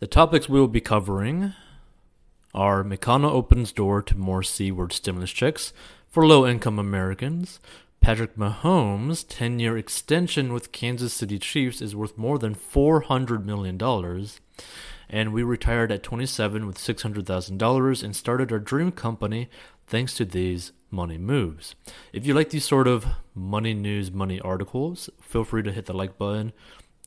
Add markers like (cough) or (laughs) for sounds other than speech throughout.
The topics we will be covering are McConnell opens door to more word stimulus checks for low income Americans. Patrick Mahomes' 10 year extension with Kansas City Chiefs is worth more than $400 million. And we retired at 27 with $600,000 and started our dream company thanks to these money moves. If you like these sort of money news, money articles, feel free to hit the like button,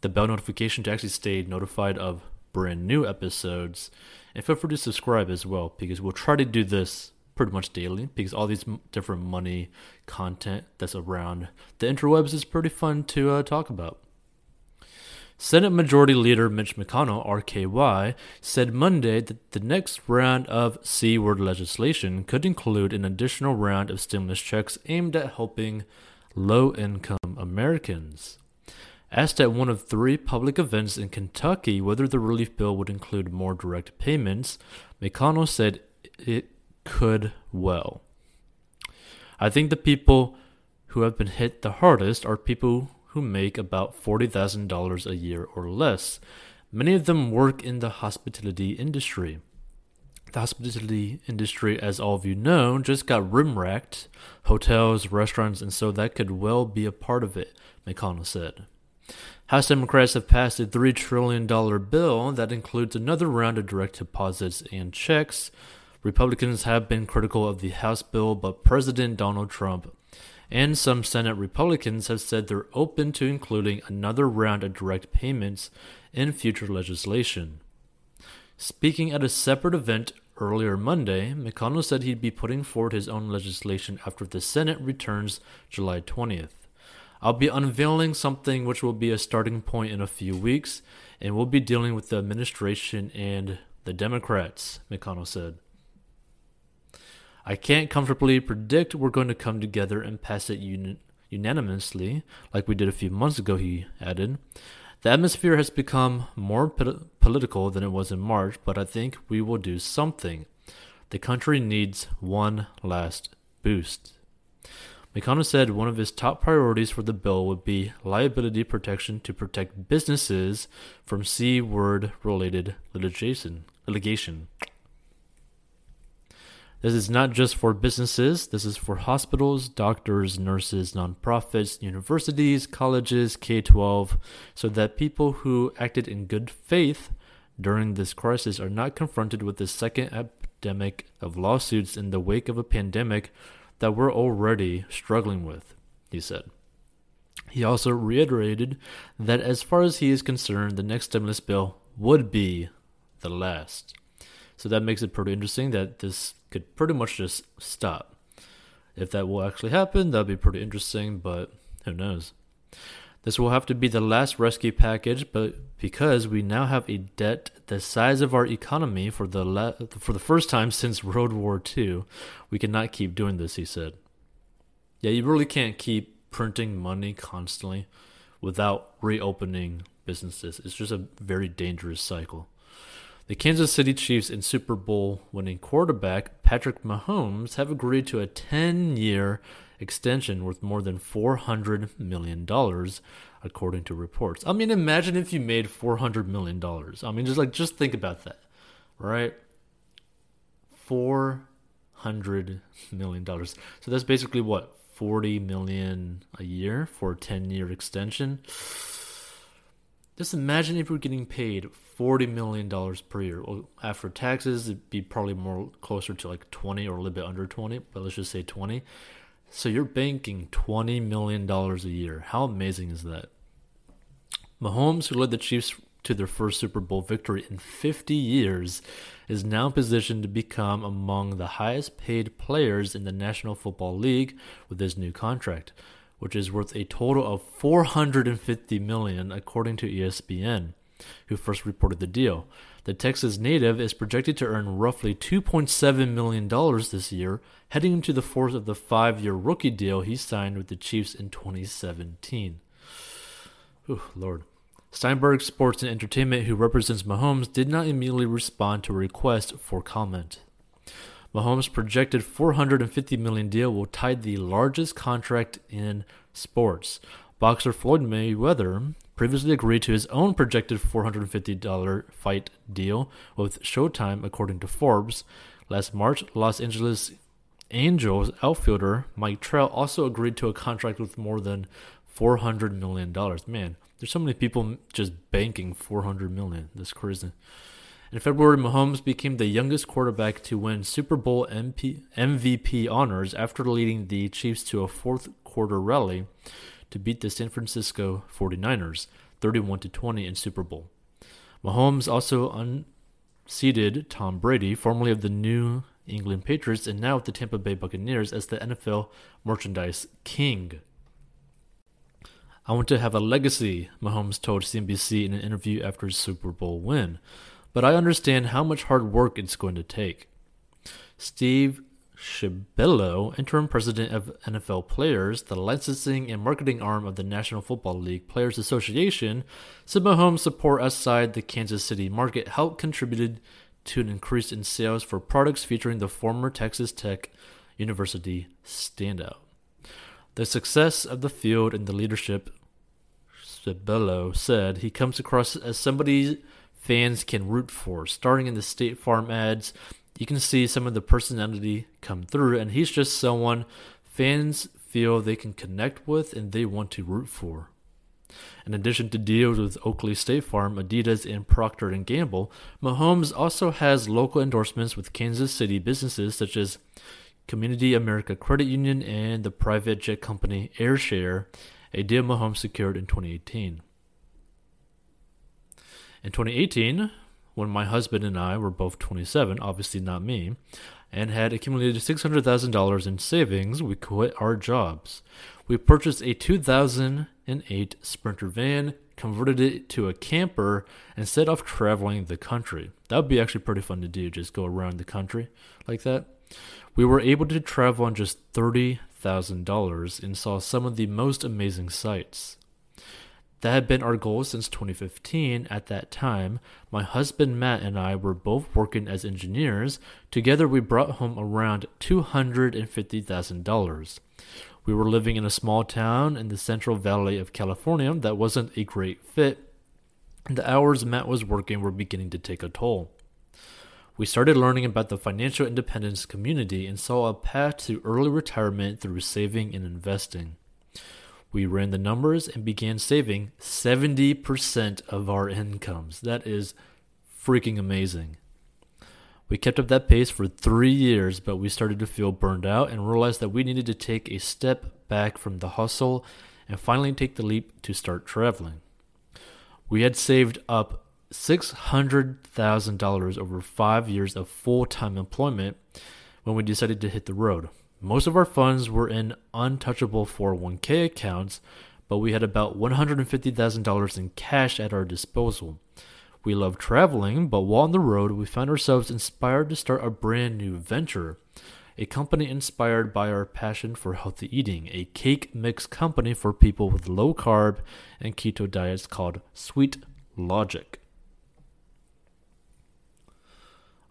the bell notification to actually stay notified of brand new episodes. And feel free to subscribe as well because we'll try to do this pretty much daily because all these different money content that's around the interwebs is pretty fun to uh, talk about. Senate Majority Leader Mitch McConnell, RKY, said Monday that the next round of C word legislation could include an additional round of stimulus checks aimed at helping low income Americans. Asked at one of three public events in Kentucky whether the relief bill would include more direct payments, McConnell said it could well. I think the people who have been hit the hardest are people who make about $40,000 a year or less. Many of them work in the hospitality industry. The hospitality industry, as all of you know, just got rim racked hotels, restaurants, and so that could well be a part of it, McConnell said. House Democrats have passed a $3 trillion bill that includes another round of direct deposits and checks. Republicans have been critical of the House bill, but President Donald Trump and some Senate Republicans have said they're open to including another round of direct payments in future legislation. Speaking at a separate event earlier Monday, McConnell said he'd be putting forward his own legislation after the Senate returns July 20th. I'll be unveiling something which will be a starting point in a few weeks, and we'll be dealing with the administration and the Democrats, McConnell said. I can't comfortably predict we're going to come together and pass it un- unanimously, like we did a few months ago, he added. The atmosphere has become more po- political than it was in March, but I think we will do something. The country needs one last boost. McConnell said one of his top priorities for the bill would be liability protection to protect businesses from C word related litigation. litigation. This is not just for businesses, this is for hospitals, doctors, nurses, nonprofits, universities, colleges, K 12, so that people who acted in good faith during this crisis are not confronted with the second epidemic of lawsuits in the wake of a pandemic that we're already struggling with, he said. He also reiterated that as far as he is concerned, the next stimulus bill would be the last. So that makes it pretty interesting that this could pretty much just stop. If that will actually happen, that'd be pretty interesting, but who knows? This will have to be the last rescue package, but because we now have a debt the size of our economy for the for the first time (laughs) since World War II, we cannot keep doing this, he said. Yeah, you really can't keep printing money constantly without reopening businesses. It's just a very dangerous cycle. The Kansas City Chiefs and Super Bowl winning quarterback Patrick Mahomes have agreed to a 10 year extension worth more than $400 million, according to reports. I mean, imagine if you made $400 million. I mean, just like, just think about that, right? $400 million. So that's basically what? 40 million a year for a 10 year extension. Just imagine if we're getting paid $40 million per year. After taxes, it'd be probably more closer to like 20 or a little bit under 20, but let's just say 20. So you're banking $20 million a year. How amazing is that? Mahomes, who led the Chiefs to their first Super Bowl victory in 50 years, is now positioned to become among the highest paid players in the National Football League with his new contract, which is worth a total of 450 million according to ESPN, who first reported the deal. The Texas native is projected to earn roughly $2.7 million this year, heading into the fourth of the five year rookie deal he signed with the Chiefs in 2017. Whew, Lord. Steinberg Sports and Entertainment, who represents Mahomes, did not immediately respond to a request for comment. Mahomes' projected 450 million deal will tie the largest contract in sports. Boxer Floyd Mayweather previously agreed to his own projected $450 fight deal with Showtime, according to Forbes. Last March, Los Angeles Angels outfielder Mike Trout also agreed to a contract with more than $400 million. Man, there's so many people just banking $400 million. That's crazy. In February, Mahomes became the youngest quarterback to win Super Bowl MP, MVP honors after leading the Chiefs to a fourth quarter rally to beat the San Francisco 49ers 31 20 in Super Bowl. Mahomes also unseated Tom Brady, formerly of the New England Patriots and now with the Tampa Bay Buccaneers, as the NFL merchandise king. I want to have a legacy, Mahomes told CNBC in an interview after his Super Bowl win but I understand how much hard work it's going to take. Steve Scebelo, interim president of NFL Players, the licensing and marketing arm of the National Football League Players Association, said Mahomes' support outside the Kansas City market helped contributed to an increase in sales for products featuring the former Texas Tech University standout. The success of the field and the leadership, Scebelo said, he comes across as somebody fans can root for. Starting in the State Farm ads, you can see some of the personality come through, and he's just someone fans feel they can connect with and they want to root for. In addition to deals with Oakley State Farm, Adidas, and Procter & Gamble, Mahomes also has local endorsements with Kansas City businesses such as Community America Credit Union and the private jet company AirShare, a deal Mahomes secured in 2018. In 2018, when my husband and I were both 27, obviously not me, and had accumulated $600,000 in savings, we quit our jobs. We purchased a 2008 Sprinter van, converted it to a camper, and set off traveling the country. That would be actually pretty fun to do, just go around the country like that. We were able to travel on just $30,000 and saw some of the most amazing sights. That had been our goal since 2015. At that time, my husband Matt and I were both working as engineers. Together, we brought home around $250,000. We were living in a small town in the Central Valley of California that wasn't a great fit. The hours Matt was working were beginning to take a toll. We started learning about the financial independence community and saw a path to early retirement through saving and investing. We ran the numbers and began saving 70% of our incomes. That is freaking amazing. We kept up that pace for three years, but we started to feel burned out and realized that we needed to take a step back from the hustle and finally take the leap to start traveling. We had saved up $600,000 over five years of full time employment when we decided to hit the road. Most of our funds were in untouchable 401k accounts, but we had about $150,000 in cash at our disposal. We love traveling, but while on the road, we found ourselves inspired to start a brand new venture. A company inspired by our passion for healthy eating, a cake mix company for people with low carb and keto diets called Sweet Logic.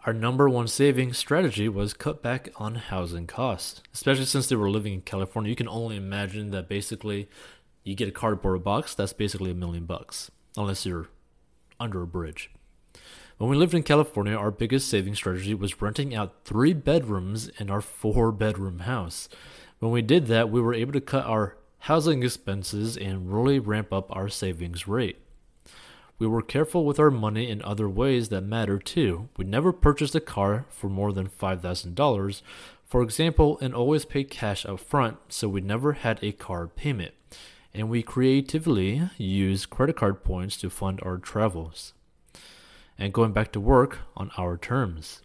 Our number one saving strategy was cut back on housing costs, especially since they were living in California. You can only imagine that basically you get a cardboard box, that's basically a million bucks, unless you're under a bridge. When we lived in California, our biggest saving strategy was renting out three bedrooms in our four bedroom house. When we did that, we were able to cut our housing expenses and really ramp up our savings rate. We were careful with our money in other ways that matter too. We never purchased a car for more than $5,000, for example, and always paid cash up front, so we never had a car payment. And we creatively used credit card points to fund our travels. And going back to work on our terms.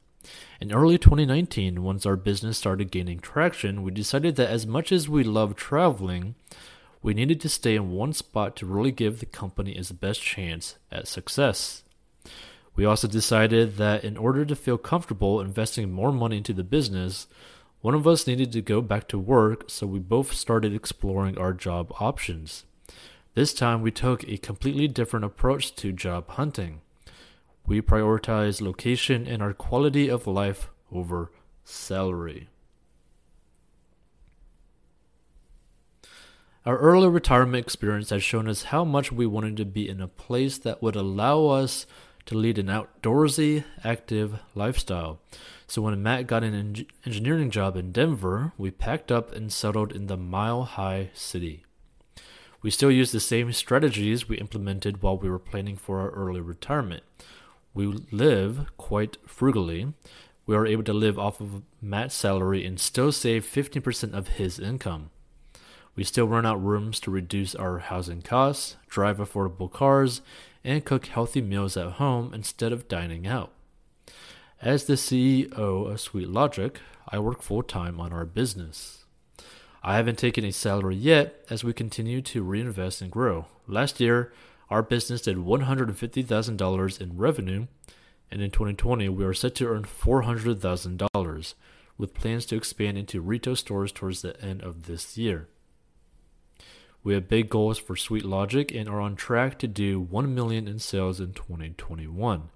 In early 2019, once our business started gaining traction, we decided that as much as we love traveling, we needed to stay in one spot to really give the company its best chance at success. We also decided that in order to feel comfortable investing more money into the business, one of us needed to go back to work, so we both started exploring our job options. This time, we took a completely different approach to job hunting. We prioritized location and our quality of life over salary. Our early retirement experience has shown us how much we wanted to be in a place that would allow us to lead an outdoorsy, active lifestyle. So when Matt got an en- engineering job in Denver, we packed up and settled in the Mile High City. We still use the same strategies we implemented while we were planning for our early retirement. We live quite frugally. We are able to live off of Matt's salary and still save 15% of his income. We still run out rooms to reduce our housing costs, drive affordable cars, and cook healthy meals at home instead of dining out. As the CEO of Sweet Logic, I work full time on our business. I haven't taken a salary yet as we continue to reinvest and grow. Last year, our business did $150,000 in revenue, and in 2020, we are set to earn $400,000 with plans to expand into retail stores towards the end of this year. We have big goals for Sweet Logic and are on track to do 1 million in sales in 2021.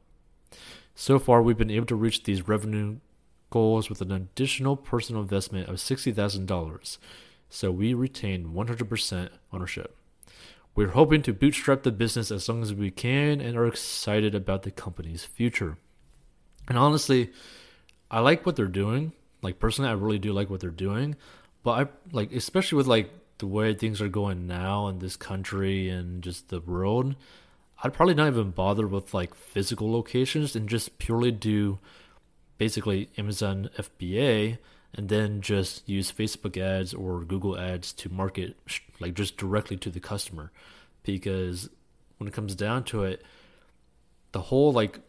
So far, we've been able to reach these revenue goals with an additional personal investment of $60,000, so we retain 100% ownership. We're hoping to bootstrap the business as long as we can and are excited about the company's future. And honestly, I like what they're doing. Like personally, I really do like what they're doing, but I like especially with like the way things are going now in this country and just the world, I'd probably not even bother with like physical locations and just purely do basically Amazon FBA and then just use Facebook ads or Google ads to market like just directly to the customer. Because when it comes down to it the whole like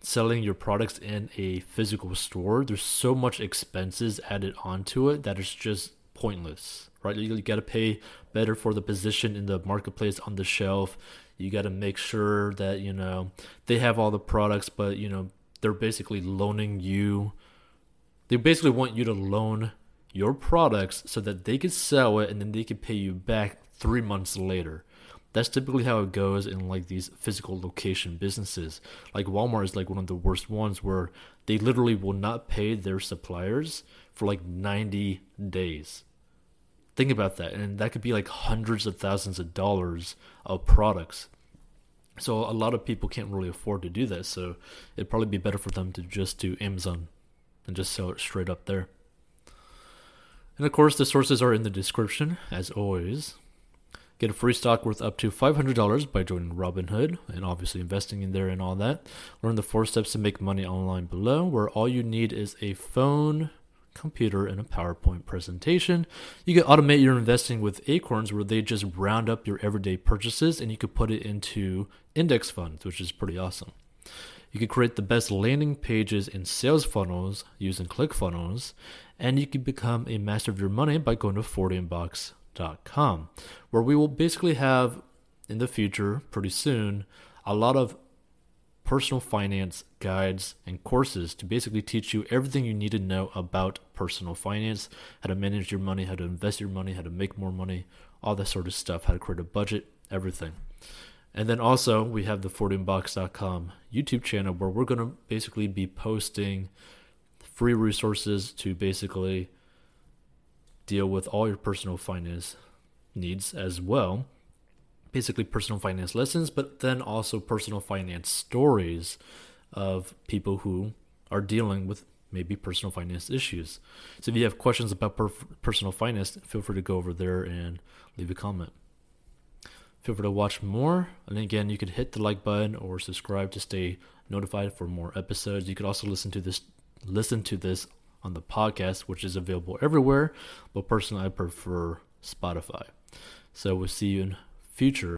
selling your products in a physical store there's so much expenses added onto it that it's just pointless right? You, you got to pay better for the position in the marketplace on the shelf. You got to make sure that you know they have all the products, but you know they're basically loaning you. They basically want you to loan your products so that they can sell it and then they can pay you back three months later. That's typically how it goes in like these physical location businesses. Like Walmart is like one of the worst ones where they literally will not pay their suppliers for like 90 days Think about that. And that could be like hundreds of thousands of dollars of products. So a lot of people can't really afford to do that. So it'd probably be better for them to just do Amazon and just sell it straight up there. And of course, the sources are in the description, as always. Get a free stock worth up to $500 by joining Robinhood and obviously investing in there and all that. Learn the four steps to make money online below, where all you need is a phone, computer and a PowerPoint presentation. You can automate your investing with Acorns where they just round up your everyday purchases and you could put it into index funds, which is pretty awesome. You could create the best landing pages and sales funnels using ClickFunnels, and you can become a master of your money by going to 40inbox.com, where we will basically have in the future, pretty soon, a lot of personal finance guides and courses to basically teach you everything you need to know about personal finance, how to manage your money, how to invest your money, how to make more money, all that sort of stuff, how to create a budget, everything. And then also, we have the 40inbox.com YouTube channel where we're going to basically be posting free resources to basically deal with all your personal finance needs as well basically personal finance lessons, but then also personal finance stories of people who are dealing with maybe personal finance issues. So if you have questions about per- personal finance, feel free to go over there and leave a comment. Feel free to watch more. And again, you could hit the like button or subscribe to stay notified for more episodes. You could also listen to this listen to this on the podcast, which is available everywhere. But personally, I prefer Spotify. So we'll see you in future